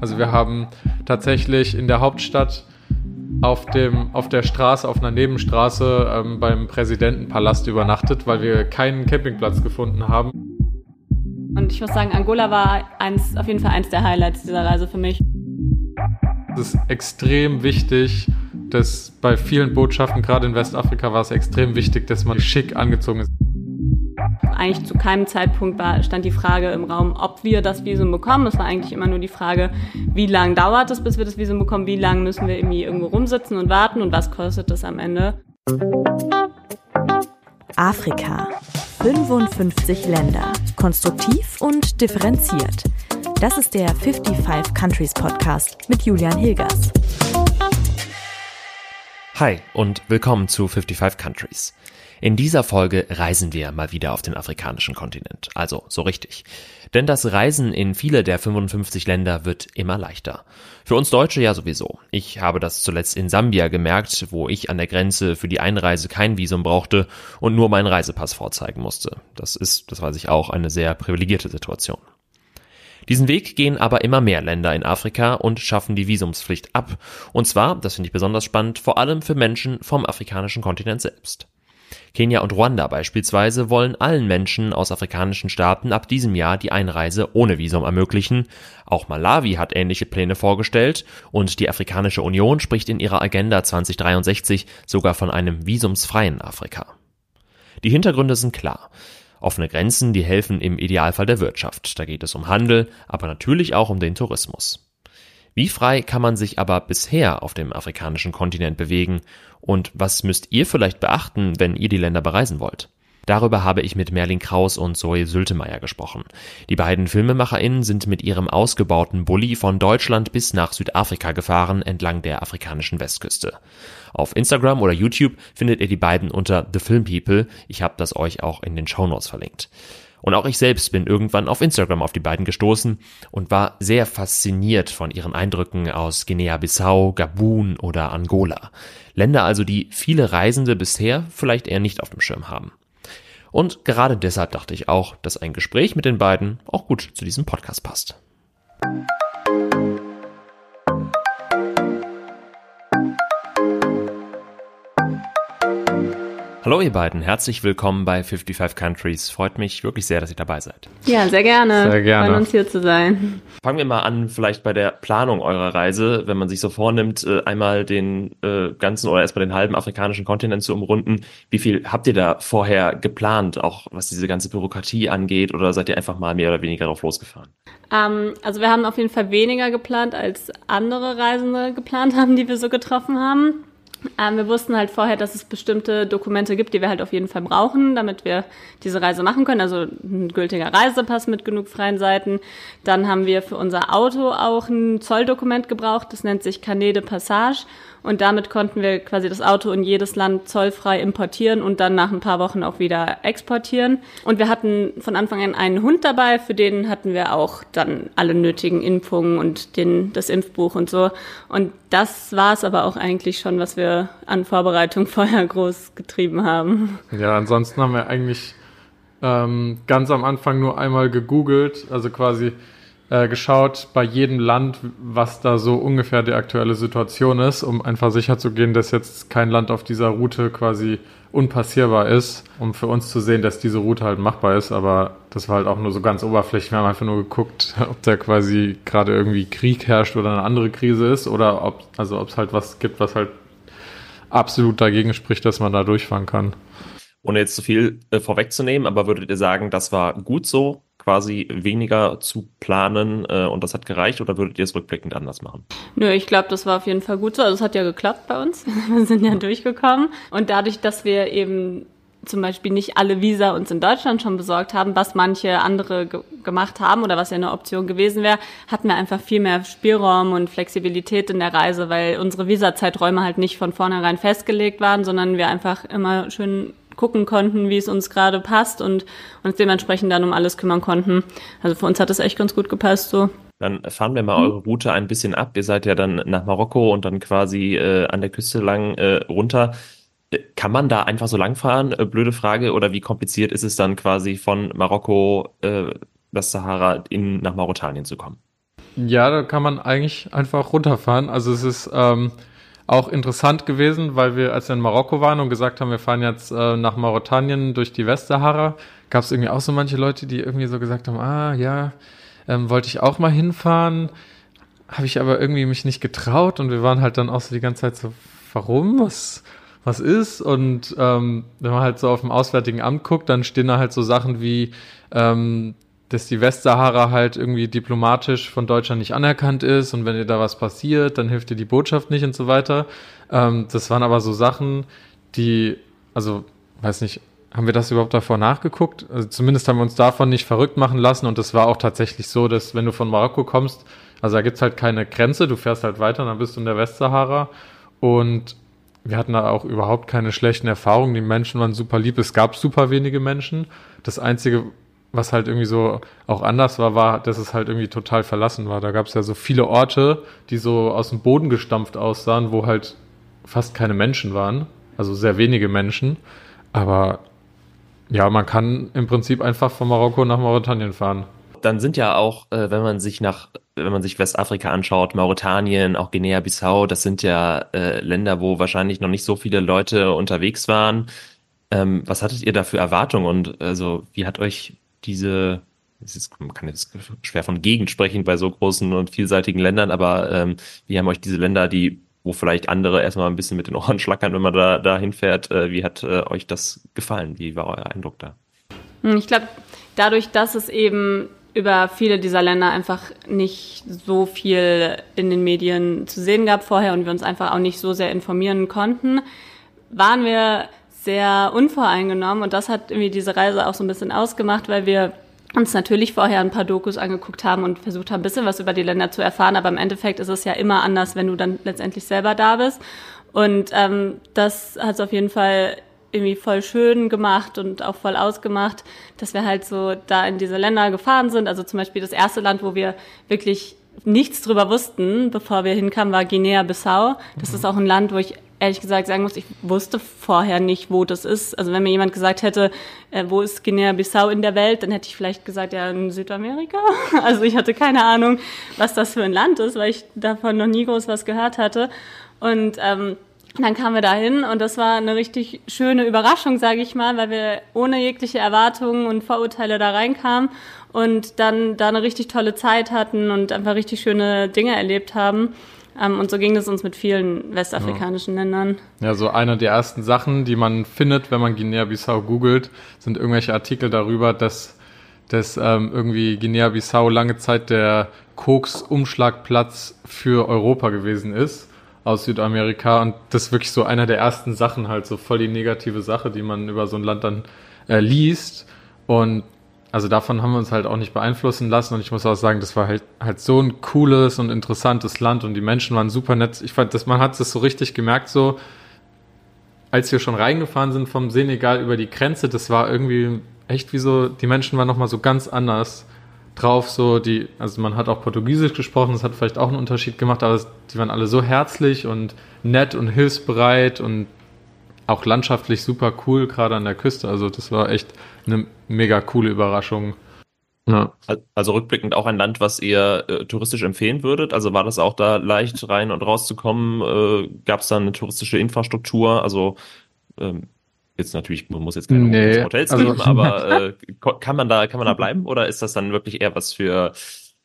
Also wir haben tatsächlich in der Hauptstadt auf, dem, auf der Straße, auf einer Nebenstraße ähm, beim Präsidentenpalast übernachtet, weil wir keinen Campingplatz gefunden haben. Und ich muss sagen, Angola war eins, auf jeden Fall eins der Highlights dieser Reise für mich. Es ist extrem wichtig, dass bei vielen Botschaften, gerade in Westafrika, war es extrem wichtig, dass man schick angezogen ist. Eigentlich zu keinem Zeitpunkt war, stand die Frage im Raum, ob wir das Visum bekommen. Es war eigentlich immer nur die Frage, wie lange dauert es, bis wir das Visum bekommen, wie lange müssen wir irgendwie irgendwo rumsitzen und warten und was kostet das am Ende. Afrika. 55 Länder. Konstruktiv und differenziert. Das ist der 55 Countries Podcast mit Julian Hilgers. Hi und willkommen zu 55 Countries. In dieser Folge reisen wir mal wieder auf den afrikanischen Kontinent. Also so richtig. Denn das Reisen in viele der 55 Länder wird immer leichter. Für uns Deutsche ja sowieso. Ich habe das zuletzt in Sambia gemerkt, wo ich an der Grenze für die Einreise kein Visum brauchte und nur meinen Reisepass vorzeigen musste. Das ist, das weiß ich auch, eine sehr privilegierte Situation. Diesen Weg gehen aber immer mehr Länder in Afrika und schaffen die Visumspflicht ab. Und zwar, das finde ich besonders spannend, vor allem für Menschen vom afrikanischen Kontinent selbst. Kenia und Ruanda beispielsweise wollen allen Menschen aus afrikanischen Staaten ab diesem Jahr die Einreise ohne Visum ermöglichen. Auch Malawi hat ähnliche Pläne vorgestellt und die Afrikanische Union spricht in ihrer Agenda 2063 sogar von einem visumsfreien Afrika. Die Hintergründe sind klar. Offene Grenzen, die helfen im Idealfall der Wirtschaft. Da geht es um Handel, aber natürlich auch um den Tourismus. Wie frei kann man sich aber bisher auf dem afrikanischen Kontinent bewegen? Und was müsst ihr vielleicht beachten, wenn ihr die Länder bereisen wollt? Darüber habe ich mit Merlin Kraus und Zoe Sültemeier gesprochen. Die beiden FilmemacherInnen sind mit ihrem ausgebauten Bulli von Deutschland bis nach Südafrika gefahren, entlang der afrikanischen Westküste. Auf Instagram oder YouTube findet ihr die beiden unter The Film People. Ich habe das euch auch in den Shownotes verlinkt. Und auch ich selbst bin irgendwann auf Instagram auf die beiden gestoßen und war sehr fasziniert von ihren Eindrücken aus Guinea-Bissau, Gabun oder Angola. Länder also, die viele Reisende bisher vielleicht eher nicht auf dem Schirm haben. Und gerade deshalb dachte ich auch, dass ein Gespräch mit den beiden auch gut zu diesem Podcast passt. Hallo ihr beiden, herzlich willkommen bei 55 Countries. Freut mich wirklich sehr, dass ihr dabei seid. Ja, sehr gerne. Sehr gerne. Freuen uns hier zu sein. Fangen wir mal an, vielleicht bei der Planung eurer Reise, wenn man sich so vornimmt, äh, einmal den äh, ganzen oder erstmal den halben afrikanischen Kontinent zu umrunden. Wie viel habt ihr da vorher geplant, auch was diese ganze Bürokratie angeht, oder seid ihr einfach mal mehr oder weniger drauf losgefahren? Ähm, also wir haben auf jeden Fall weniger geplant, als andere Reisende geplant haben, die wir so getroffen haben. Ähm, wir wussten halt vorher, dass es bestimmte Dokumente gibt, die wir halt auf jeden Fall brauchen, damit wir diese Reise machen können. Also ein gültiger Reisepass mit genug freien Seiten. Dann haben wir für unser Auto auch ein Zolldokument gebraucht. Das nennt sich Carnet de Passage. Und damit konnten wir quasi das Auto in jedes Land zollfrei importieren und dann nach ein paar Wochen auch wieder exportieren. Und wir hatten von Anfang an einen Hund dabei, für den hatten wir auch dann alle nötigen Impfungen und den, das Impfbuch und so. Und das war es aber auch eigentlich schon, was wir an Vorbereitung vorher groß getrieben haben. Ja, ansonsten haben wir eigentlich ähm, ganz am Anfang nur einmal gegoogelt, also quasi äh, geschaut bei jedem Land, was da so ungefähr die aktuelle Situation ist, um einfach sicher zu gehen, dass jetzt kein Land auf dieser Route quasi unpassierbar ist, um für uns zu sehen, dass diese Route halt machbar ist. Aber das war halt auch nur so ganz oberflächlich. Wir haben einfach nur geguckt, ob da quasi gerade irgendwie Krieg herrscht oder eine andere Krise ist oder ob, also ob es halt was gibt, was halt absolut dagegen spricht, dass man da durchfahren kann. Ohne jetzt zu viel äh, vorwegzunehmen, aber würdet ihr sagen, das war gut so, quasi weniger zu planen äh, und das hat gereicht oder würdet ihr es rückblickend anders machen? Nö, ich glaube, das war auf jeden Fall gut so. Also es hat ja geklappt bei uns. Wir sind ja durchgekommen. Und dadurch, dass wir eben zum Beispiel nicht alle Visa uns in Deutschland schon besorgt haben, was manche andere ge gemacht haben oder was ja eine Option gewesen wäre, hatten wir einfach viel mehr Spielraum und Flexibilität in der Reise, weil unsere Visazeiträume halt nicht von vornherein festgelegt waren, sondern wir einfach immer schön gucken konnten, wie es uns gerade passt und uns dementsprechend dann um alles kümmern konnten. Also für uns hat es echt ganz gut gepasst so. Dann fahren wir mal eure Route ein bisschen ab. Ihr seid ja dann nach Marokko und dann quasi äh, an der Küste lang äh, runter. Äh, kann man da einfach so lang fahren? Äh, blöde Frage. Oder wie kompliziert ist es dann quasi von Marokko, äh, das Sahara, in, nach Mauretanien zu kommen? Ja, da kann man eigentlich einfach runterfahren. Also es ist ähm, auch interessant gewesen, weil wir, als wir in Marokko waren und gesagt haben, wir fahren jetzt äh, nach Mauretanien durch die Westsahara, gab es irgendwie auch so manche Leute, die irgendwie so gesagt haben, ah ja, ähm, wollte ich auch mal hinfahren, habe ich aber irgendwie mich nicht getraut und wir waren halt dann auch so die ganze Zeit so, warum? Was, was ist? Und ähm, wenn man halt so auf dem Auswärtigen Amt guckt, dann stehen da halt so Sachen wie, ähm, dass die Westsahara halt irgendwie diplomatisch von Deutschland nicht anerkannt ist und wenn dir da was passiert, dann hilft dir die Botschaft nicht und so weiter. Ähm, das waren aber so Sachen, die, also, weiß nicht, haben wir das überhaupt davor nachgeguckt? Also zumindest haben wir uns davon nicht verrückt machen lassen und es war auch tatsächlich so, dass wenn du von Marokko kommst, also da gibt's halt keine Grenze, du fährst halt weiter, dann bist du in der Westsahara und wir hatten da auch überhaupt keine schlechten Erfahrungen. Die Menschen waren super lieb. Es gab super wenige Menschen. Das Einzige, was halt irgendwie so auch anders war, war, dass es halt irgendwie total verlassen war. Da gab es ja so viele Orte, die so aus dem Boden gestampft aussahen, wo halt fast keine Menschen waren. Also sehr wenige Menschen. Aber ja, man kann im Prinzip einfach von Marokko nach Mauretanien fahren. Dann sind ja auch, äh, wenn man sich nach, wenn man sich Westafrika anschaut, Mauretanien, auch Guinea-Bissau, das sind ja äh, Länder, wo wahrscheinlich noch nicht so viele Leute unterwegs waren. Ähm, was hattet ihr da für Erwartungen und also wie hat euch diese, ist, man kann jetzt schwer von Gegend sprechen bei so großen und vielseitigen Ländern, aber ähm, wie haben euch diese Länder, die, wo vielleicht andere erstmal ein bisschen mit den Ohren schlackern, wenn man da, da hinfährt, äh, wie hat äh, euch das gefallen? Wie war euer Eindruck da? Hm, ich glaube, dadurch, dass es eben über viele dieser Länder einfach nicht so viel in den Medien zu sehen gab vorher und wir uns einfach auch nicht so sehr informieren konnten, waren wir sehr unvoreingenommen und das hat irgendwie diese Reise auch so ein bisschen ausgemacht, weil wir uns natürlich vorher ein paar Dokus angeguckt haben und versucht haben, ein bisschen was über die Länder zu erfahren, aber im Endeffekt ist es ja immer anders, wenn du dann letztendlich selber da bist. Und ähm, das hat es auf jeden Fall irgendwie voll schön gemacht und auch voll ausgemacht, dass wir halt so da in diese Länder gefahren sind. Also zum Beispiel das erste Land, wo wir wirklich nichts drüber wussten, bevor wir hinkamen, war Guinea-Bissau. Das mhm. ist auch ein Land, wo ich ehrlich gesagt sagen muss, ich wusste vorher nicht, wo das ist. Also wenn mir jemand gesagt hätte, äh, wo ist Guinea-Bissau in der Welt, dann hätte ich vielleicht gesagt, ja, in Südamerika. Also ich hatte keine Ahnung, was das für ein Land ist, weil ich davon noch nie groß was gehört hatte. Und ähm, dann kamen wir dahin und das war eine richtig schöne Überraschung, sage ich mal, weil wir ohne jegliche Erwartungen und Vorurteile da reinkamen und dann da eine richtig tolle Zeit hatten und einfach richtig schöne Dinge erlebt haben. Ähm, und so ging es uns mit vielen westafrikanischen ja. Ländern. Ja, so eine der ersten Sachen, die man findet, wenn man Guinea-Bissau googelt, sind irgendwelche Artikel darüber, dass, dass ähm, irgendwie Guinea-Bissau lange Zeit der Koks-Umschlagplatz für Europa gewesen ist aus Südamerika. Und das ist wirklich so einer der ersten Sachen, halt so voll die negative Sache, die man über so ein Land dann äh, liest. Und also davon haben wir uns halt auch nicht beeinflussen lassen und ich muss auch sagen, das war halt halt so ein cooles und interessantes Land und die Menschen waren super nett. Ich fand, dass man hat es so richtig gemerkt, so als wir schon reingefahren sind vom Senegal über die Grenze, das war irgendwie echt wie so, die Menschen waren nochmal so ganz anders drauf, so die, also man hat auch Portugiesisch gesprochen, das hat vielleicht auch einen Unterschied gemacht, aber die waren alle so herzlich und nett und hilfsbereit und auch landschaftlich super cool, gerade an der Küste. Also das war echt eine mega coole Überraschung. Ja. Also rückblickend auch ein Land, was ihr äh, touristisch empfehlen würdet? Also war das auch da leicht rein und rauszukommen? Äh, Gab es da eine touristische Infrastruktur? Also ähm, jetzt natürlich, man muss jetzt keine nee, Hotels also, geben, aber äh, kann man da kann man da bleiben oder ist das dann wirklich eher was für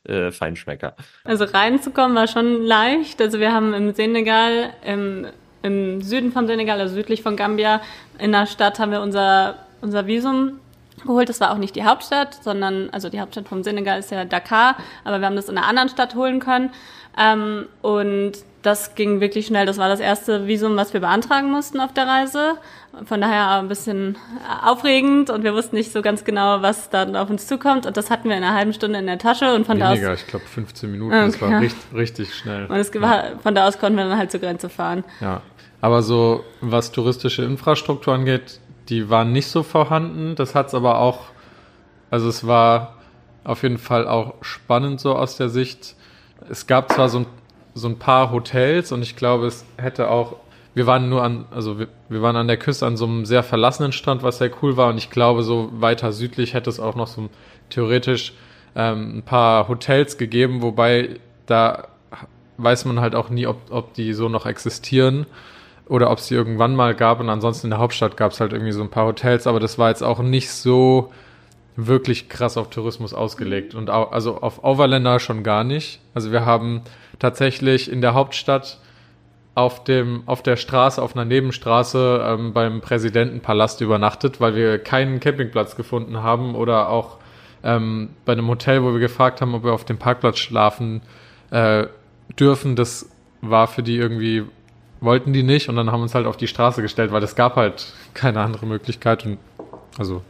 äh, Feinschmecker? Also reinzukommen war schon leicht. Also wir haben im Senegal im im Süden von Senegal, also südlich von Gambia, in der Stadt haben wir unser, unser Visum geholt. Das war auch nicht die Hauptstadt, sondern, also die Hauptstadt vom Senegal ist ja Dakar, aber wir haben das in einer anderen Stadt holen können. Ähm, und das ging wirklich schnell. Das war das erste Visum, was wir beantragen mussten auf der Reise. Von daher ein bisschen aufregend und wir wussten nicht so ganz genau, was dann auf uns zukommt. Und das hatten wir in einer halben Stunde in der Tasche und von Weniger, da aus. ich glaube 15 Minuten. Okay. Das war richtig, richtig schnell. Und es war, von da aus konnten wir dann halt zur Grenze fahren. Ja. Aber so, was touristische Infrastruktur angeht, die waren nicht so vorhanden. Das hat es aber auch, also es war auf jeden Fall auch spannend so aus der Sicht. Es gab zwar so ein, so ein paar Hotels und ich glaube, es hätte auch, wir waren nur an, also wir, wir waren an der Küste an so einem sehr verlassenen Strand, was sehr cool war und ich glaube, so weiter südlich hätte es auch noch so theoretisch ähm, ein paar Hotels gegeben, wobei da weiß man halt auch nie, ob, ob die so noch existieren oder ob es die irgendwann mal gab. Und ansonsten in der Hauptstadt gab es halt irgendwie so ein paar Hotels, aber das war jetzt auch nicht so wirklich krass auf Tourismus ausgelegt. Und auch, also auf Overländer schon gar nicht. Also wir haben tatsächlich in der Hauptstadt auf dem auf der Straße auf einer Nebenstraße ähm, beim Präsidentenpalast übernachtet, weil wir keinen Campingplatz gefunden haben oder auch ähm, bei einem Hotel, wo wir gefragt haben, ob wir auf dem Parkplatz schlafen äh, dürfen. Das war für die irgendwie wollten die nicht und dann haben uns halt auf die Straße gestellt, weil es gab halt keine andere Möglichkeit und also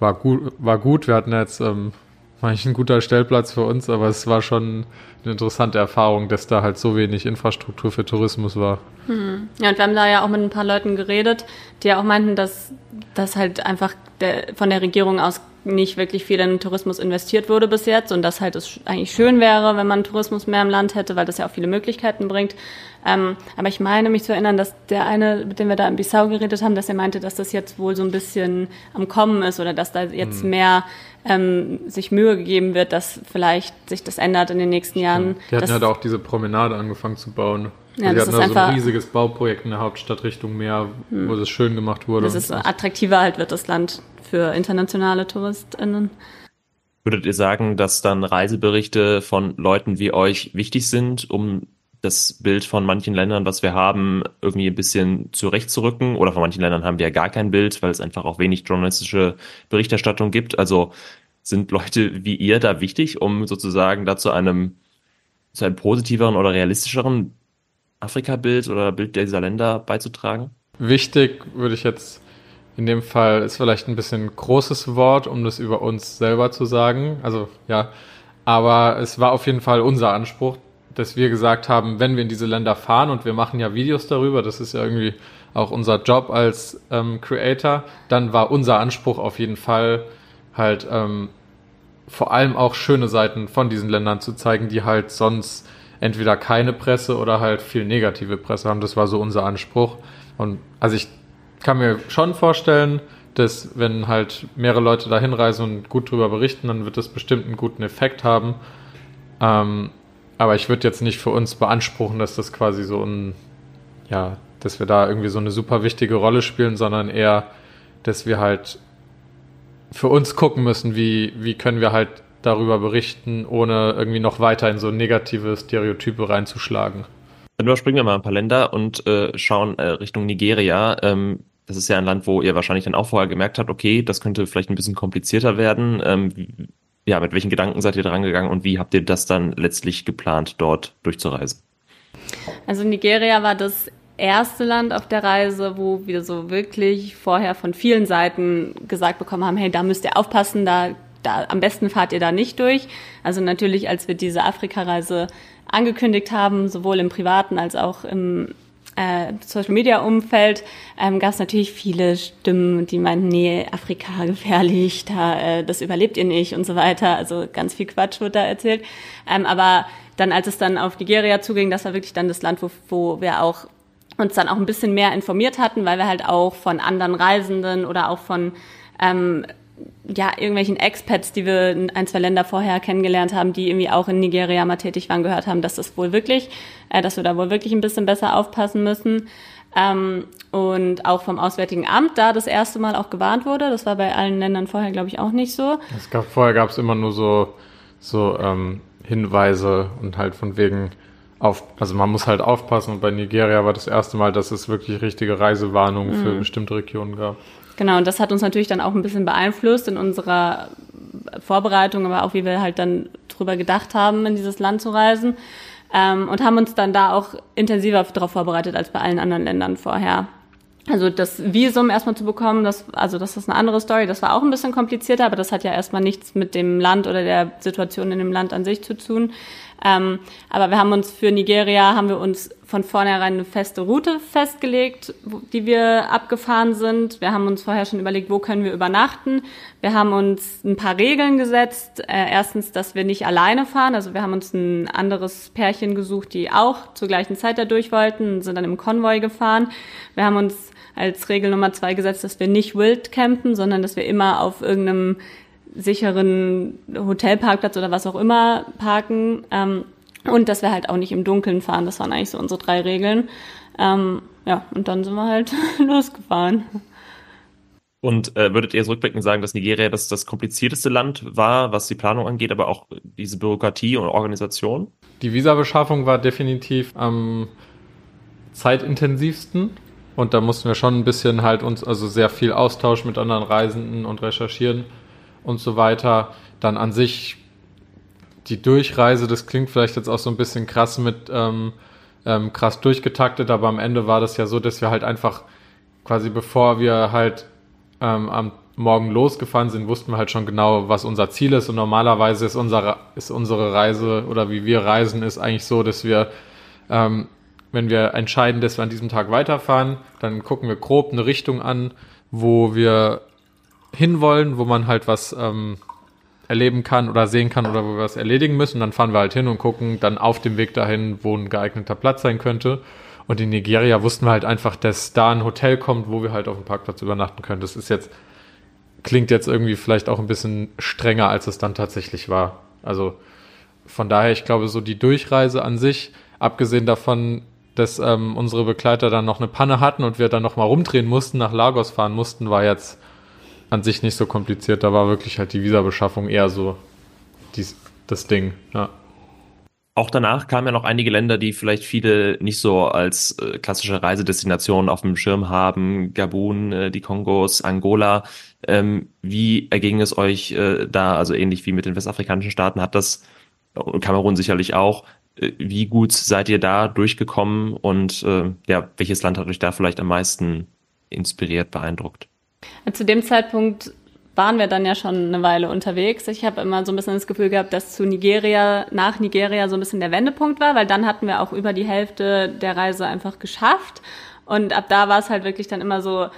war gut war gut. Wir hatten jetzt ähm, war eigentlich ein guter Stellplatz für uns, aber es war schon eine interessante Erfahrung, dass da halt so wenig Infrastruktur für Tourismus war. Hm. Ja, und wir haben da ja auch mit ein paar Leuten geredet, die ja auch meinten, dass das halt einfach der, von der Regierung aus nicht wirklich viel in Tourismus investiert wurde bis jetzt und dass halt es eigentlich schön wäre, wenn man Tourismus mehr im Land hätte, weil das ja auch viele Möglichkeiten bringt. Ähm, aber ich meine mich zu erinnern, dass der eine, mit dem wir da in Bissau geredet haben, dass er meinte, dass das jetzt wohl so ein bisschen am Kommen ist oder dass da jetzt hm. mehr ähm, sich Mühe gegeben wird, dass vielleicht sich das ändert in den nächsten Jahren. Die hatten ja da auch diese Promenade angefangen zu bauen. Ja, die hatten da so ein riesiges Bauprojekt in der Hauptstadt Richtung Meer, hm. wo es schön gemacht wurde. Das ist attraktiver halt wird das Land für internationale TouristInnen. Würdet ihr sagen, dass dann Reiseberichte von Leuten wie euch wichtig sind, um das Bild von manchen Ländern, was wir haben, irgendwie ein bisschen zurechtzurücken? Oder von manchen Ländern haben wir ja gar kein Bild, weil es einfach auch wenig journalistische Berichterstattung gibt. Also sind Leute wie ihr da wichtig, um sozusagen da zu einem, zu einem positiveren oder realistischeren Afrika-Bild oder Bild dieser Länder beizutragen? Wichtig würde ich jetzt in dem Fall ist vielleicht ein bisschen großes Wort, um das über uns selber zu sagen. Also ja, aber es war auf jeden Fall unser Anspruch, dass wir gesagt haben, wenn wir in diese Länder fahren und wir machen ja Videos darüber, das ist ja irgendwie auch unser Job als ähm, Creator, dann war unser Anspruch auf jeden Fall halt ähm, vor allem auch schöne Seiten von diesen Ländern zu zeigen, die halt sonst entweder keine Presse oder halt viel negative Presse haben. Das war so unser Anspruch. Und also ich kann mir schon vorstellen, dass wenn halt mehrere Leute da hinreisen und gut drüber berichten, dann wird das bestimmt einen guten Effekt haben. Ähm, aber ich würde jetzt nicht für uns beanspruchen, dass das quasi so ein, ja, dass wir da irgendwie so eine super wichtige Rolle spielen, sondern eher, dass wir halt für uns gucken müssen, wie, wie können wir halt darüber berichten, ohne irgendwie noch weiter in so negative Stereotype reinzuschlagen. Dann überspringen wir mal ein paar Länder und äh, schauen äh, Richtung Nigeria. Ähm, das ist ja ein Land, wo ihr wahrscheinlich dann auch vorher gemerkt habt, okay, das könnte vielleicht ein bisschen komplizierter werden. Ähm, ja, mit welchen Gedanken seid ihr dran gegangen und wie habt ihr das dann letztlich geplant, dort durchzureisen? Also Nigeria war das erste Land auf der Reise, wo wir so wirklich vorher von vielen Seiten gesagt bekommen haben, hey, da müsst ihr aufpassen, da, da am besten fahrt ihr da nicht durch. Also natürlich, als wir diese Afrika-Reise angekündigt haben, sowohl im privaten als auch im äh, Social Media Umfeld ähm, gab es natürlich viele Stimmen, die meinten, nee, Afrika gefährlich, da äh, das überlebt ihr nicht und so weiter. Also ganz viel Quatsch wird da erzählt. Ähm, aber dann, als es dann auf Nigeria zuging, das war wirklich dann das Land, wo, wo wir auch uns dann auch ein bisschen mehr informiert hatten, weil wir halt auch von anderen Reisenden oder auch von ähm, ja, irgendwelchen Expats, die wir in ein, zwei Länder vorher kennengelernt haben, die irgendwie auch in Nigeria mal tätig waren, gehört haben, dass das wohl wirklich, äh, dass wir da wohl wirklich ein bisschen besser aufpassen müssen. Ähm, und auch vom Auswärtigen Amt da das erste Mal auch gewarnt wurde. Das war bei allen Ländern vorher, glaube ich, auch nicht so. Es gab, vorher gab es immer nur so, so ähm, Hinweise und halt von wegen auf, also man muss halt aufpassen und bei Nigeria war das erste Mal, dass es wirklich richtige Reisewarnungen mhm. für bestimmte Regionen gab. Genau, und das hat uns natürlich dann auch ein bisschen beeinflusst in unserer Vorbereitung, aber auch wie wir halt dann drüber gedacht haben, in dieses Land zu reisen. Ähm, und haben uns dann da auch intensiver darauf vorbereitet als bei allen anderen Ländern vorher. Also das Visum erstmal zu bekommen, das, also das ist eine andere Story. Das war auch ein bisschen komplizierter, aber das hat ja erstmal nichts mit dem Land oder der Situation in dem Land an sich zu tun. Ähm, aber wir haben uns für Nigeria, haben wir uns von vornherein eine feste Route festgelegt, die wir abgefahren sind. Wir haben uns vorher schon überlegt, wo können wir übernachten. Wir haben uns ein paar Regeln gesetzt. Äh, erstens, dass wir nicht alleine fahren. Also wir haben uns ein anderes Pärchen gesucht, die auch zur gleichen Zeit da durch wollten, sind dann im Konvoi gefahren. Wir haben uns als Regel Nummer zwei gesetzt, dass wir nicht wild campen, sondern dass wir immer auf irgendeinem sicheren Hotelparkplatz oder was auch immer parken. Ähm, und dass wir halt auch nicht im Dunkeln fahren. Das waren eigentlich so unsere drei Regeln. Ähm, ja, und dann sind wir halt losgefahren. Und äh, würdet ihr zurückblickend sagen, dass Nigeria das, das komplizierteste Land war, was die Planung angeht, aber auch diese Bürokratie und Organisation? Die Visabeschaffung war definitiv am zeitintensivsten. Und da mussten wir schon ein bisschen halt uns, also sehr viel Austausch mit anderen Reisenden und recherchieren und so weiter. Dann an sich die Durchreise, das klingt vielleicht jetzt auch so ein bisschen krass mit ähm, ähm, krass durchgetaktet, aber am Ende war das ja so, dass wir halt einfach quasi bevor wir halt ähm, am Morgen losgefahren sind, wussten wir halt schon genau, was unser Ziel ist. Und normalerweise ist unsere, ist unsere Reise oder wie wir reisen, ist eigentlich so, dass wir, ähm, wenn wir entscheiden, dass wir an diesem Tag weiterfahren, dann gucken wir grob eine Richtung an, wo wir hinwollen, wo man halt was ähm, erleben kann oder sehen kann oder wo wir was erledigen müssen. Dann fahren wir halt hin und gucken dann auf dem Weg dahin, wo ein geeigneter Platz sein könnte. Und in Nigeria wussten wir halt einfach, dass da ein Hotel kommt, wo wir halt auf dem Parkplatz übernachten können. Das ist jetzt, klingt jetzt irgendwie vielleicht auch ein bisschen strenger, als es dann tatsächlich war. Also von daher, ich glaube, so die Durchreise an sich, abgesehen davon, dass ähm, unsere Begleiter dann noch eine Panne hatten und wir dann nochmal rumdrehen mussten, nach Lagos fahren mussten, war jetzt an sich nicht so kompliziert. Da war wirklich halt die Visabeschaffung eher so dies, das Ding. Ja. Auch danach kamen ja noch einige Länder, die vielleicht viele nicht so als äh, klassische Reisedestination auf dem Schirm haben. Gabun, äh, die Kongos, Angola. Ähm, wie erging es euch äh, da? Also ähnlich wie mit den westafrikanischen Staaten hat das, Kamerun sicherlich auch. Äh, wie gut seid ihr da durchgekommen und äh, ja, welches Land hat euch da vielleicht am meisten inspiriert, beeindruckt? Zu dem Zeitpunkt waren wir dann ja schon eine Weile unterwegs. Ich habe immer so ein bisschen das Gefühl gehabt, dass zu Nigeria, nach Nigeria so ein bisschen der Wendepunkt war, weil dann hatten wir auch über die Hälfte der Reise einfach geschafft. Und ab da war es halt wirklich dann immer so,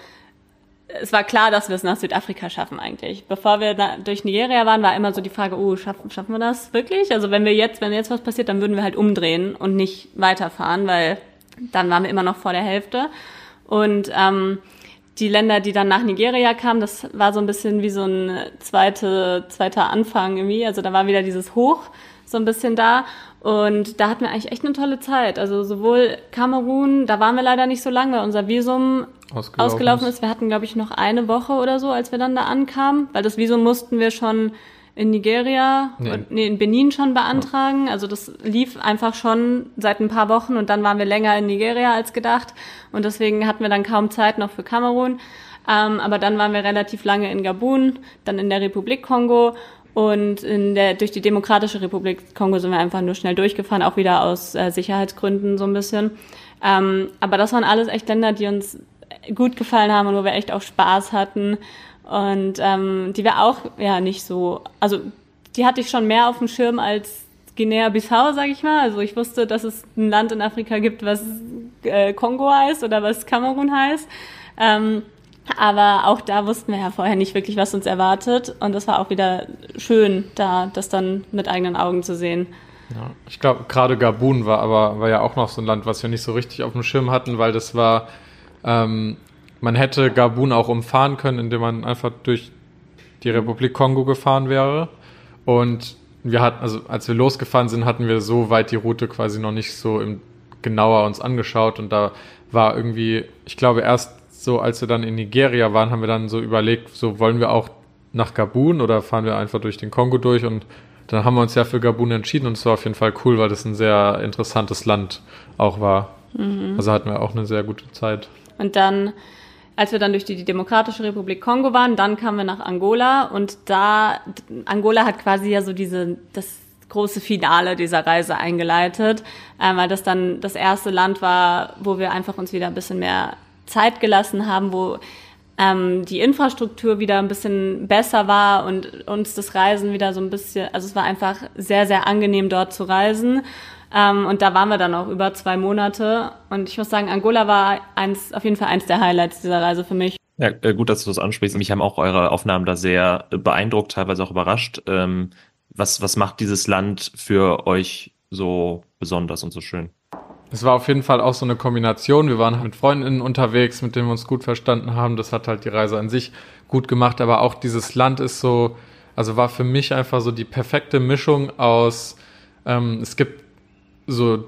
es war klar, dass wir es nach Südafrika schaffen eigentlich. Bevor wir durch Nigeria waren, war immer so die Frage, oh, schaffen, schaffen wir das wirklich? Also wenn wir jetzt, wenn jetzt was passiert, dann würden wir halt umdrehen und nicht weiterfahren, weil dann waren wir immer noch vor der Hälfte. Und ähm, die Länder, die dann nach Nigeria kamen, das war so ein bisschen wie so ein zweite, zweiter Anfang irgendwie. Also da war wieder dieses Hoch so ein bisschen da. Und da hatten wir eigentlich echt eine tolle Zeit. Also sowohl Kamerun, da waren wir leider nicht so lange, weil unser Visum ausgelaufen, ausgelaufen ist. Wir hatten, glaube ich, noch eine Woche oder so, als wir dann da ankamen, weil das Visum mussten wir schon in Nigeria, nee. Und, nee, in Benin schon beantragen. Also das lief einfach schon seit ein paar Wochen und dann waren wir länger in Nigeria als gedacht und deswegen hatten wir dann kaum Zeit noch für Kamerun. Ähm, aber dann waren wir relativ lange in Gabun, dann in der Republik Kongo und in der, durch die Demokratische Republik Kongo sind wir einfach nur schnell durchgefahren, auch wieder aus äh, Sicherheitsgründen so ein bisschen. Ähm, aber das waren alles echt Länder, die uns gut gefallen haben und wo wir echt auch Spaß hatten. Und ähm, die wäre auch ja nicht so, also die hatte ich schon mehr auf dem Schirm als Guinea-Bissau, sag ich mal. Also ich wusste, dass es ein Land in Afrika gibt, was äh, Kongo heißt oder was Kamerun heißt. Ähm, aber auch da wussten wir ja vorher nicht wirklich, was uns erwartet. Und das war auch wieder schön, da das dann mit eigenen Augen zu sehen. Ja, ich glaube, gerade Gabun war aber war ja auch noch so ein Land, was wir nicht so richtig auf dem Schirm hatten, weil das war ähm, man hätte Gabun auch umfahren können, indem man einfach durch die Republik Kongo gefahren wäre. Und wir hatten, also als wir losgefahren sind, hatten wir so weit die Route quasi noch nicht so im, genauer uns angeschaut. Und da war irgendwie, ich glaube, erst so, als wir dann in Nigeria waren, haben wir dann so überlegt, so wollen wir auch nach Gabun oder fahren wir einfach durch den Kongo durch und dann haben wir uns ja für Gabun entschieden und es war auf jeden Fall cool, weil das ein sehr interessantes Land auch war. Mhm. Also hatten wir auch eine sehr gute Zeit. Und dann als wir dann durch die, Demokratische Republik Kongo waren, dann kamen wir nach Angola und da, Angola hat quasi ja so diese, das große Finale dieser Reise eingeleitet, äh, weil das dann das erste Land war, wo wir einfach uns wieder ein bisschen mehr Zeit gelassen haben, wo ähm, die Infrastruktur wieder ein bisschen besser war und uns das Reisen wieder so ein bisschen, also es war einfach sehr, sehr angenehm dort zu reisen. Ähm, und da waren wir dann auch über zwei Monate. Und ich muss sagen, Angola war eins, auf jeden Fall eins der Highlights dieser Reise für mich. Ja, äh, gut, dass du das ansprichst. Mich haben auch eure Aufnahmen da sehr beeindruckt, teilweise auch überrascht. Ähm, was, was macht dieses Land für euch so besonders und so schön? Es war auf jeden Fall auch so eine Kombination. Wir waren mit Freundinnen unterwegs, mit denen wir uns gut verstanden haben. Das hat halt die Reise an sich gut gemacht. Aber auch dieses Land ist so, Also war für mich einfach so die perfekte Mischung aus, ähm, es gibt so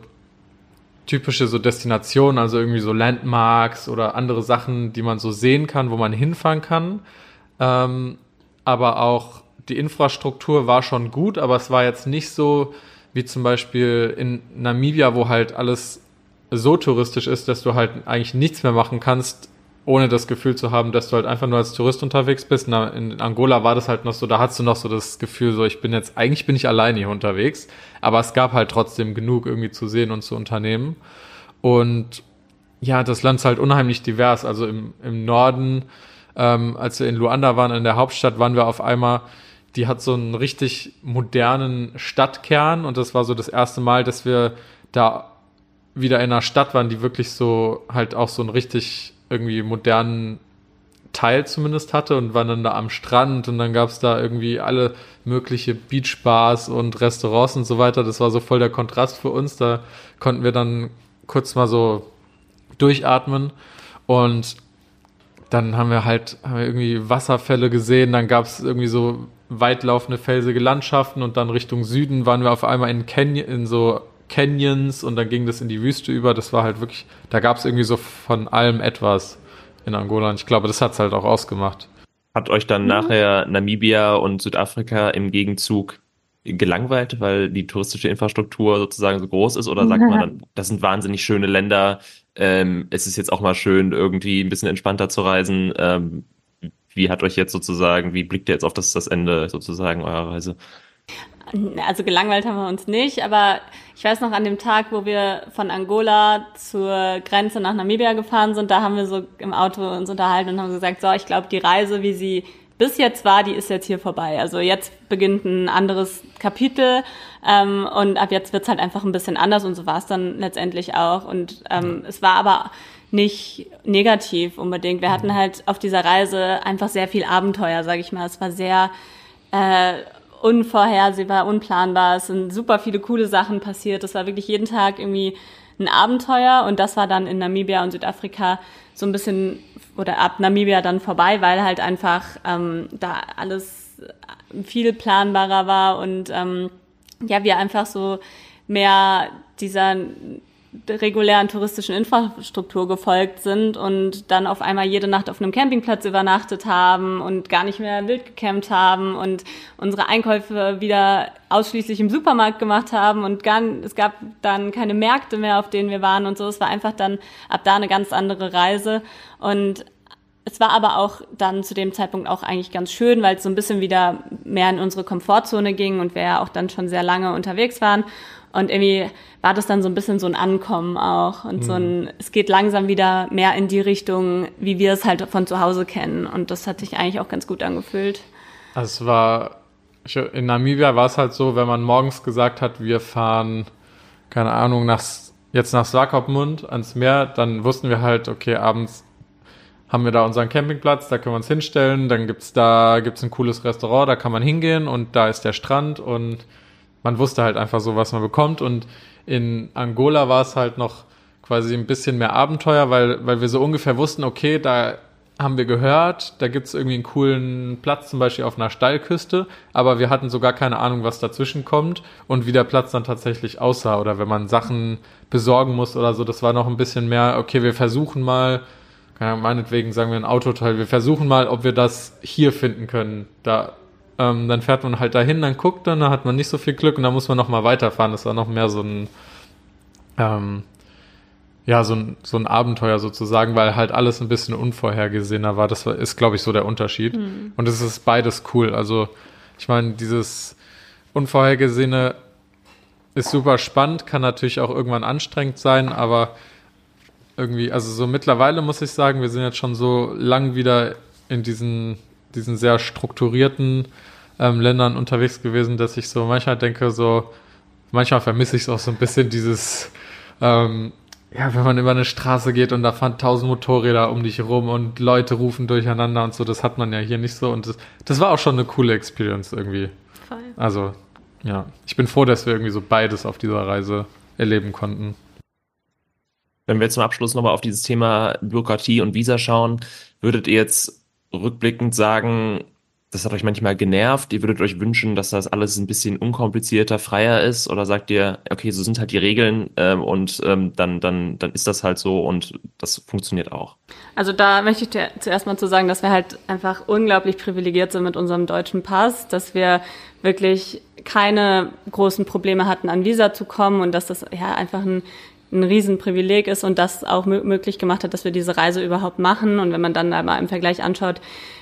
typische so Destinationen, also irgendwie so Landmarks oder andere Sachen, die man so sehen kann, wo man hinfahren kann. Ähm, aber auch die Infrastruktur war schon gut, aber es war jetzt nicht so wie zum Beispiel in Namibia, wo halt alles so touristisch ist, dass du halt eigentlich nichts mehr machen kannst, ohne das Gefühl zu haben, dass du halt einfach nur als Tourist unterwegs bist. Na, in Angola war das halt noch so, da hast du noch so das Gefühl, so ich bin jetzt, eigentlich bin ich alleine hier unterwegs, aber es gab halt trotzdem genug irgendwie zu sehen und zu unternehmen. Und ja, das Land ist halt unheimlich divers. Also im, im Norden, ähm, als wir in Luanda waren, in der Hauptstadt, waren wir auf einmal, die hat so einen richtig modernen Stadtkern und das war so das erste Mal, dass wir da wieder in einer Stadt waren, die wirklich so halt auch so einen richtig irgendwie modernen Teil zumindest hatte und waren dann da am Strand und dann gab es da irgendwie alle mögliche Beachbars und Restaurants und so weiter. Das war so voll der Kontrast für uns. Da konnten wir dann kurz mal so durchatmen und dann haben wir halt haben wir irgendwie Wasserfälle gesehen, dann gab es irgendwie so weitlaufende felsige Landschaften und dann Richtung Süden waren wir auf einmal in Canyon, in so Canyons und dann ging das in die Wüste über. Das war halt wirklich, da gab es irgendwie so von allem etwas in Angola. Und ich glaube, das hat es halt auch ausgemacht. Hat euch dann mhm. nachher Namibia und Südafrika im Gegenzug gelangweilt, weil die touristische Infrastruktur sozusagen so groß ist? Oder sagt man dann, das sind wahnsinnig schöne Länder, ähm, es ist jetzt auch mal schön, irgendwie ein bisschen entspannter zu reisen? Ähm, wie hat euch jetzt sozusagen, wie blickt ihr jetzt auf das, das Ende sozusagen eurer Reise? Also gelangweilt haben wir uns nicht, aber ich weiß noch an dem Tag, wo wir von Angola zur Grenze nach Namibia gefahren sind, da haben wir so im Auto uns unterhalten und haben gesagt, so, ich glaube, die Reise, wie sie bis jetzt war, die ist jetzt hier vorbei. Also jetzt beginnt ein anderes Kapitel ähm, und ab jetzt wird's halt einfach ein bisschen anders und so war es dann letztendlich auch. Und ähm, es war aber nicht negativ unbedingt. Wir hatten halt auf dieser Reise einfach sehr viel Abenteuer, sage ich mal. Es war sehr äh, unvorhersehbar, unplanbar. Es sind super viele coole Sachen passiert. Es war wirklich jeden Tag irgendwie ein Abenteuer und das war dann in Namibia und Südafrika so ein bisschen oder ab Namibia dann vorbei, weil halt einfach ähm, da alles viel planbarer war und ähm, ja, wir einfach so mehr dieser regulären touristischen Infrastruktur gefolgt sind und dann auf einmal jede Nacht auf einem Campingplatz übernachtet haben und gar nicht mehr wild gecampt haben und unsere Einkäufe wieder ausschließlich im Supermarkt gemacht haben und gar, es gab dann keine Märkte mehr, auf denen wir waren und so. Es war einfach dann ab da eine ganz andere Reise und es war aber auch dann zu dem Zeitpunkt auch eigentlich ganz schön, weil es so ein bisschen wieder mehr in unsere Komfortzone ging und wir ja auch dann schon sehr lange unterwegs waren. Und irgendwie war das dann so ein bisschen so ein Ankommen auch und mhm. so ein, es geht langsam wieder mehr in die Richtung, wie wir es halt von zu Hause kennen. Und das hat sich eigentlich auch ganz gut angefühlt. Also es war, in Namibia war es halt so, wenn man morgens gesagt hat, wir fahren, keine Ahnung, nach, jetzt nach Swakopmund ans Meer, dann wussten wir halt, okay, abends haben wir da unseren Campingplatz, da können wir uns hinstellen, dann gibt's da, gibt's ein cooles Restaurant, da kann man hingehen und da ist der Strand und man wusste halt einfach so, was man bekommt. Und in Angola war es halt noch quasi ein bisschen mehr Abenteuer, weil, weil wir so ungefähr wussten, okay, da haben wir gehört, da gibt's irgendwie einen coolen Platz, zum Beispiel auf einer Steilküste, aber wir hatten sogar keine Ahnung, was dazwischen kommt und wie der Platz dann tatsächlich aussah oder wenn man Sachen besorgen muss oder so, das war noch ein bisschen mehr, okay, wir versuchen mal, meinetwegen sagen wir ein Autoteil, wir versuchen mal, ob wir das hier finden können. Da ähm, dann fährt man halt dahin, dann guckt dann, da hat man nicht so viel Glück und dann muss man nochmal weiterfahren. Das war noch mehr so ein, ähm, ja, so ein, so ein Abenteuer sozusagen, weil halt alles ein bisschen unvorhergesehener war. Das ist, glaube ich, so der Unterschied. Mhm. Und es ist beides cool. Also, ich meine, dieses Unvorhergesehene ist super spannend, kann natürlich auch irgendwann anstrengend sein, aber irgendwie, also so mittlerweile muss ich sagen, wir sind jetzt schon so lang wieder in diesen, diesen sehr strukturierten ähm, Ländern unterwegs gewesen, dass ich so manchmal denke, so, manchmal vermisse ich es auch so ein bisschen dieses, ähm, ja, wenn man über eine Straße geht und da fahren tausend Motorräder um dich rum und Leute rufen durcheinander und so, das hat man ja hier nicht so und das, das war auch schon eine coole Experience irgendwie. Voll. Also, ja, ich bin froh, dass wir irgendwie so beides auf dieser Reise erleben konnten. Wenn wir zum Abschluss nochmal auf dieses Thema Bürokratie und Visa schauen, würdet ihr jetzt rückblickend sagen, das hat euch manchmal genervt? Ihr würdet euch wünschen, dass das alles ein bisschen unkomplizierter, freier ist? Oder sagt ihr, okay, so sind halt die Regeln ähm, und ähm, dann, dann, dann ist das halt so und das funktioniert auch? Also da möchte ich dir zuerst mal zu sagen, dass wir halt einfach unglaublich privilegiert sind mit unserem deutschen Pass, dass wir wirklich keine großen Probleme hatten, an Visa zu kommen und dass das ja einfach ein ein Riesenprivileg ist und das auch möglich gemacht hat, dass wir diese Reise überhaupt machen. Und wenn man dann mal im Vergleich anschaut,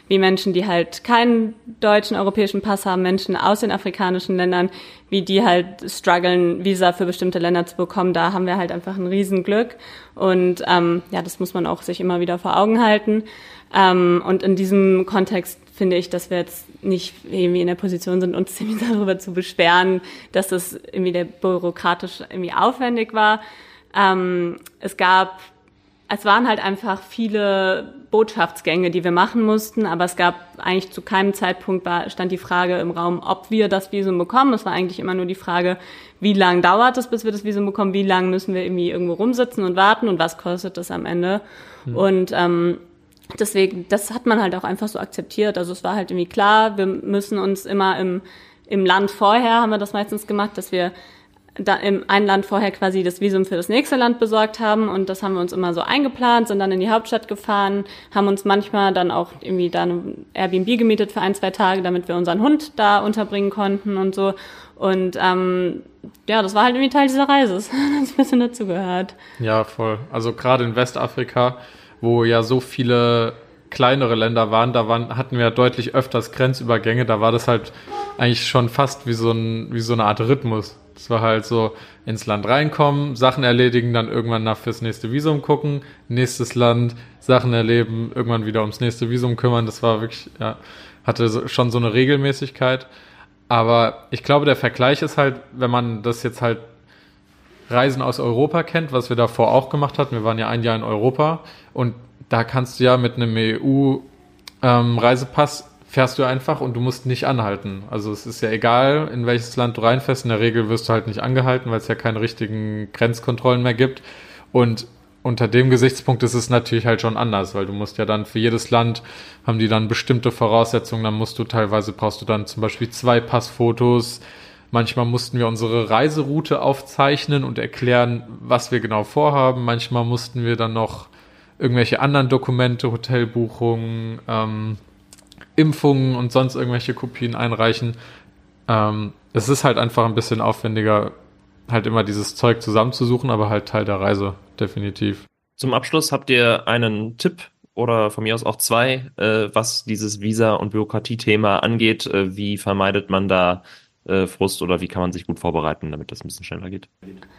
wie Menschen, die halt keinen deutschen europäischen Pass haben, Menschen aus den afrikanischen Ländern, wie die halt strugglen, Visa für bestimmte Länder zu bekommen, da haben wir halt einfach ein Riesenglück. Und ähm, ja, das muss man auch sich immer wieder vor Augen halten. Ähm, und in diesem Kontext finde ich, dass wir jetzt nicht irgendwie in der Position sind, uns darüber zu beschweren, dass das irgendwie der bürokratisch irgendwie aufwendig war. Ähm, es gab, es waren halt einfach viele Botschaftsgänge, die wir machen mussten, aber es gab eigentlich zu keinem Zeitpunkt war, stand die Frage im Raum, ob wir das Visum bekommen. Es war eigentlich immer nur die Frage, wie lang dauert es, bis wir das Visum bekommen, wie lang müssen wir irgendwie irgendwo rumsitzen und warten und was kostet das am Ende. Mhm. Und ähm, deswegen, das hat man halt auch einfach so akzeptiert. Also es war halt irgendwie klar, wir müssen uns immer im, im Land vorher, haben wir das meistens gemacht, dass wir da im ein Land vorher quasi das Visum für das nächste Land besorgt haben und das haben wir uns immer so eingeplant, sind dann in die Hauptstadt gefahren, haben uns manchmal dann auch irgendwie da ein Airbnb gemietet für ein, zwei Tage, damit wir unseren Hund da unterbringen konnten und so. Und ähm, ja, das war halt irgendwie Teil dieser Reise. Das hat ein bisschen dazugehört. Ja, voll. Also gerade in Westafrika, wo ja so viele kleinere Länder waren, da waren, hatten wir deutlich öfters Grenzübergänge, da war das halt eigentlich schon fast wie so, ein, wie so eine Art Rhythmus. Es war halt so ins Land reinkommen, Sachen erledigen, dann irgendwann nach fürs nächste Visum gucken, nächstes Land, Sachen erleben, irgendwann wieder ums nächste Visum kümmern. Das war wirklich, ja, hatte schon so eine Regelmäßigkeit. Aber ich glaube, der Vergleich ist halt, wenn man das jetzt halt Reisen aus Europa kennt, was wir davor auch gemacht hatten. Wir waren ja ein Jahr in Europa und da kannst du ja mit einem EU-Reisepass ähm, fährst du einfach und du musst nicht anhalten. Also es ist ja egal, in welches Land du reinfährst. In der Regel wirst du halt nicht angehalten, weil es ja keine richtigen Grenzkontrollen mehr gibt. Und unter dem Gesichtspunkt ist es natürlich halt schon anders, weil du musst ja dann für jedes Land haben die dann bestimmte Voraussetzungen. Dann musst du teilweise brauchst du dann zum Beispiel zwei Passfotos. Manchmal mussten wir unsere Reiseroute aufzeichnen und erklären, was wir genau vorhaben. Manchmal mussten wir dann noch irgendwelche anderen Dokumente, Hotelbuchungen, ähm, Impfungen und sonst irgendwelche Kopien einreichen. Ähm, es ist halt einfach ein bisschen aufwendiger, halt immer dieses Zeug zusammenzusuchen, aber halt Teil der Reise, definitiv. Zum Abschluss habt ihr einen Tipp oder von mir aus auch zwei, äh, was dieses Visa- und Bürokratie-Thema angeht. Äh, wie vermeidet man da äh, Frust oder wie kann man sich gut vorbereiten, damit das ein bisschen schneller geht?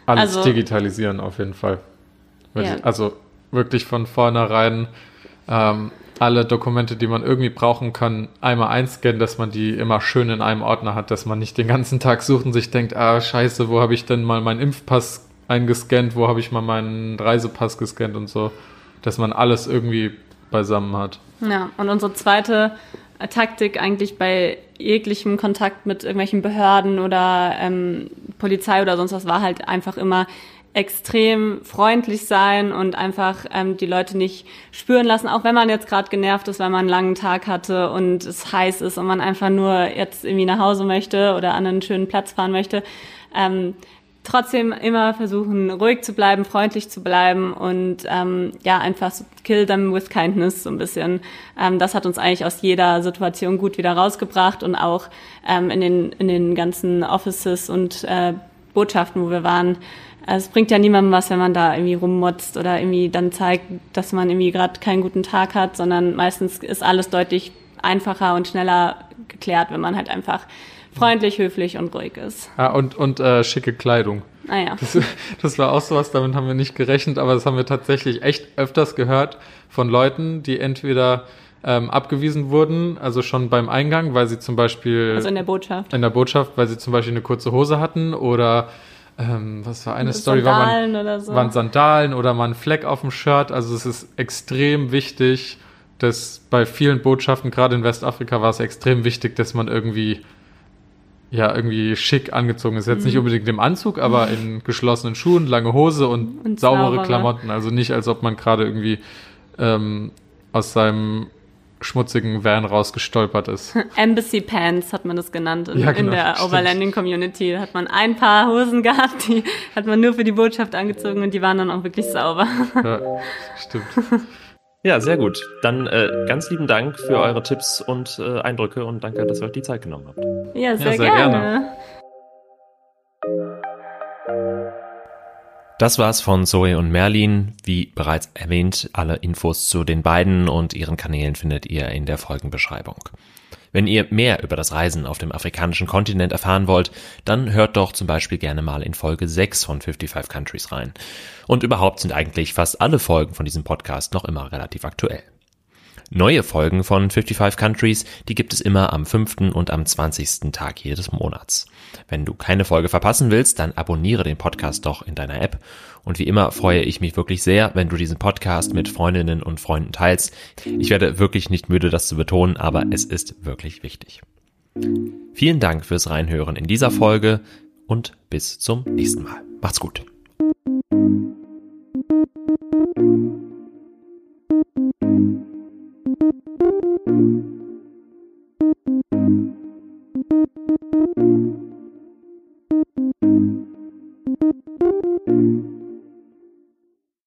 Alles also, digitalisieren auf jeden Fall. Ja. Also wirklich von vornherein ähm, alle Dokumente, die man irgendwie brauchen kann, einmal einscannen, dass man die immer schön in einem Ordner hat, dass man nicht den ganzen Tag sucht und sich denkt, ah scheiße, wo habe ich denn mal meinen Impfpass eingescannt, wo habe ich mal meinen Reisepass gescannt und so, dass man alles irgendwie beisammen hat. Ja, und unsere zweite Taktik eigentlich bei jeglichem Kontakt mit irgendwelchen Behörden oder ähm, Polizei oder sonst was war halt einfach immer extrem freundlich sein und einfach ähm, die Leute nicht spüren lassen, auch wenn man jetzt gerade genervt ist, weil man einen langen Tag hatte und es heiß ist und man einfach nur jetzt irgendwie nach Hause möchte oder an einen schönen Platz fahren möchte. Ähm, trotzdem immer versuchen, ruhig zu bleiben, freundlich zu bleiben und ähm, ja, einfach so kill them with kindness so ein bisschen. Ähm, das hat uns eigentlich aus jeder Situation gut wieder rausgebracht und auch ähm, in, den, in den ganzen Offices und äh, Botschaften, wo wir waren, also es bringt ja niemandem was, wenn man da irgendwie rummotzt oder irgendwie dann zeigt, dass man irgendwie gerade keinen guten Tag hat, sondern meistens ist alles deutlich einfacher und schneller geklärt, wenn man halt einfach freundlich, höflich und ruhig ist. Ja, und, und äh, schicke Kleidung. Ah ja. Das, das war auch sowas, damit haben wir nicht gerechnet, aber das haben wir tatsächlich echt öfters gehört von Leuten, die entweder ähm, abgewiesen wurden, also schon beim Eingang, weil sie zum Beispiel. Also in der Botschaft. In der Botschaft, weil sie zum Beispiel eine kurze Hose hatten oder ähm, was war eine Story, war man, oder so. waren Sandalen oder mal ein Fleck auf dem Shirt. Also es ist extrem wichtig, dass bei vielen Botschaften, gerade in Westafrika, war es extrem wichtig, dass man irgendwie ja, irgendwie schick angezogen ist. Jetzt mhm. nicht unbedingt im Anzug, aber in geschlossenen Schuhen, lange Hose und, und saubere Klamotten. Also nicht, als ob man gerade irgendwie ähm, aus seinem schmutzigen Van rausgestolpert ist. Embassy Pants hat man das genannt in, Ja, genau, in der stimmt. Overlanding Community. Da hat man ein paar Hosen gehabt, die hat man nur für die Botschaft angezogen und die waren dann auch wirklich sauber. Ja, stimmt. Ja, sehr gut. Dann äh, ganz lieben Dank für eure Tipps und äh, Eindrücke und danke, dass ihr euch die Zeit genommen habt. Ja, sehr, sehr gerne. gerne. Das war's von Zoe und Merlin. Wie bereits erwähnt, alle Infos zu den beiden und ihren Kanälen findet ihr in der Folgenbeschreibung. Wenn ihr mehr über das Reisen auf dem afrikanischen Kontinent erfahren wollt, dann hört doch zum Beispiel gerne mal in Folge 6 von 55 Countries rein. Und überhaupt sind eigentlich fast alle Folgen von diesem Podcast noch immer relativ aktuell. Neue Folgen von 55 Countries, die gibt es immer am 5. und am 20. Tag jedes Monats. Wenn du keine Folge verpassen willst, dann abonniere den Podcast doch in deiner App. Und wie immer freue ich mich wirklich sehr, wenn du diesen Podcast mit Freundinnen und Freunden teilst. Ich werde wirklich nicht müde, das zu betonen, aber es ist wirklich wichtig. Vielen Dank fürs Reinhören in dieser Folge und bis zum nächsten Mal. Macht's gut. Thank you.